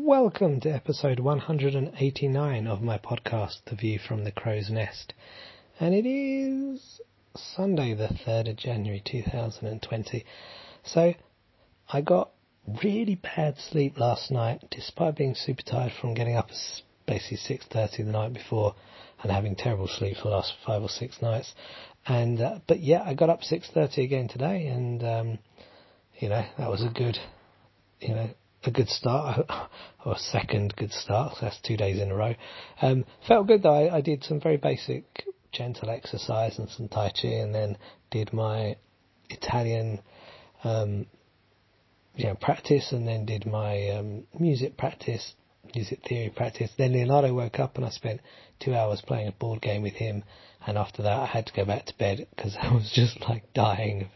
Welcome to episode 189 of my podcast, The View from the Crow's Nest. And it is Sunday, the 3rd of January 2020. So, I got really bad sleep last night, despite being super tired from getting up at basically 6.30 the night before and having terrible sleep for the last five or six nights. And, uh, but yeah, I got up 6.30 again today and, um, you know, that was a good, you know, a good start, or a second good start. So that's two days in a row. Um, felt good though. I, I, did some very basic, gentle exercise and some tai chi, and then did my Italian, um, you know, practice, and then did my um, music practice, music theory practice. Then Leonardo woke up, and I spent two hours playing a board game with him. And after that, I had to go back to bed because I was just like dying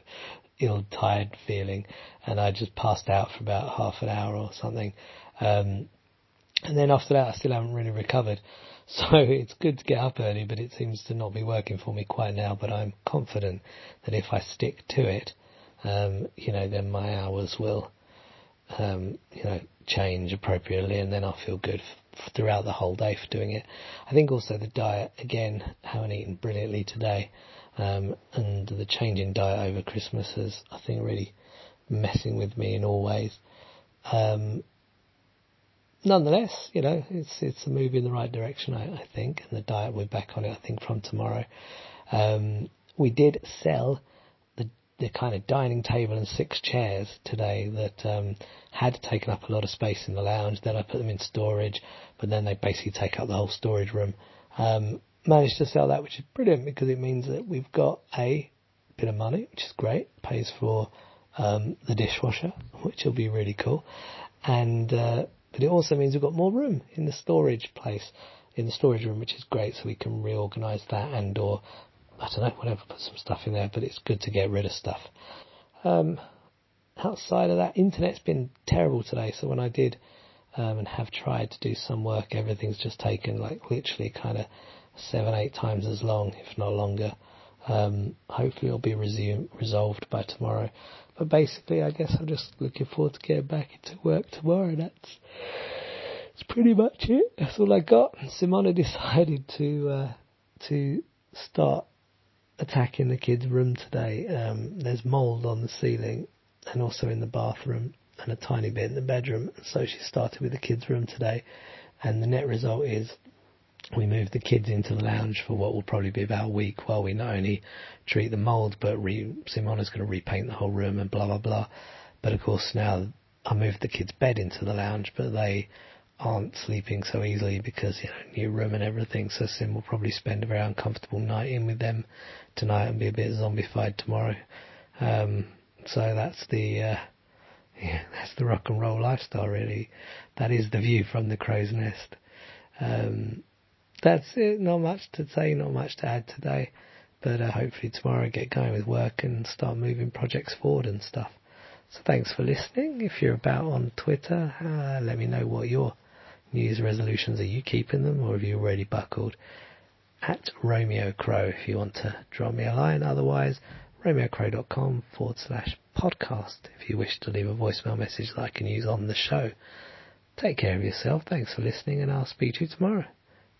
ill tired feeling and I just passed out for about half an hour or something. Um, and then after that I still haven't really recovered. So it's good to get up early, but it seems to not be working for me quite now. But I'm confident that if I stick to it, um, you know, then my hours will, um, you know, change appropriately, and then I'll feel good throughout the whole day for doing it. I think also the diet again, haven't eaten brilliantly today. Um, and the change in diet over Christmas is, I think, really messing with me in all ways. Um, nonetheless, you know, it's it's a move in the right direction, I, I think, and the diet we're back on it, I think, from tomorrow. Um, we did sell the kind of dining table and six chairs today that um, had taken up a lot of space in the lounge. Then I put them in storage, but then they basically take up the whole storage room. Um, managed to sell that, which is brilliant because it means that we've got a bit of money, which is great, pays for um, the dishwasher, which will be really cool, and uh, but it also means we've got more room in the storage place, in the storage room, which is great, so we can reorganise that and or I don't know, whatever, put some stuff in there. But it's good to get rid of stuff. Um, outside of that, internet's been terrible today. So when I did um, and have tried to do some work, everything's just taken like literally kind of seven, eight times as long, if not longer. Um, hopefully it'll be resume, resolved by tomorrow. But basically, I guess I'm just looking forward to getting back into work tomorrow. That's, that's pretty much it. That's all I got. Simona decided to, uh, to start attacking the kids' room today. Um, there's mould on the ceiling and also in the bathroom and a tiny bit in the bedroom. So she started with the kids' room today. And the net result is we moved the kids into the lounge for what will probably be about a week while we not only treat the mould, but re- Simona's going to repaint the whole room and blah, blah, blah. But of course now I moved the kids' bed into the lounge, but they aren't sleeping so easily because, you know, new room and everything. So Sim will probably spend a very uncomfortable night in with them tonight and be a bit zombified tomorrow. Um, so that's the, uh, yeah, that's the rock and roll lifestyle really. That is the view from the crow's nest. Um, that's it. Not much to say, not much to add today. But uh, hopefully tomorrow I get going with work and start moving projects forward and stuff. So thanks for listening. If you're about on Twitter, uh, let me know what your New Year's resolutions are. You keeping them or have you already buckled? At Romeo Crow if you want to drop me a line. Otherwise, romeocrow.com forward slash podcast if you wish to leave a voicemail message that I can use on the show. Take care of yourself. Thanks for listening and I'll speak to you tomorrow.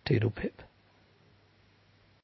Doodle pip.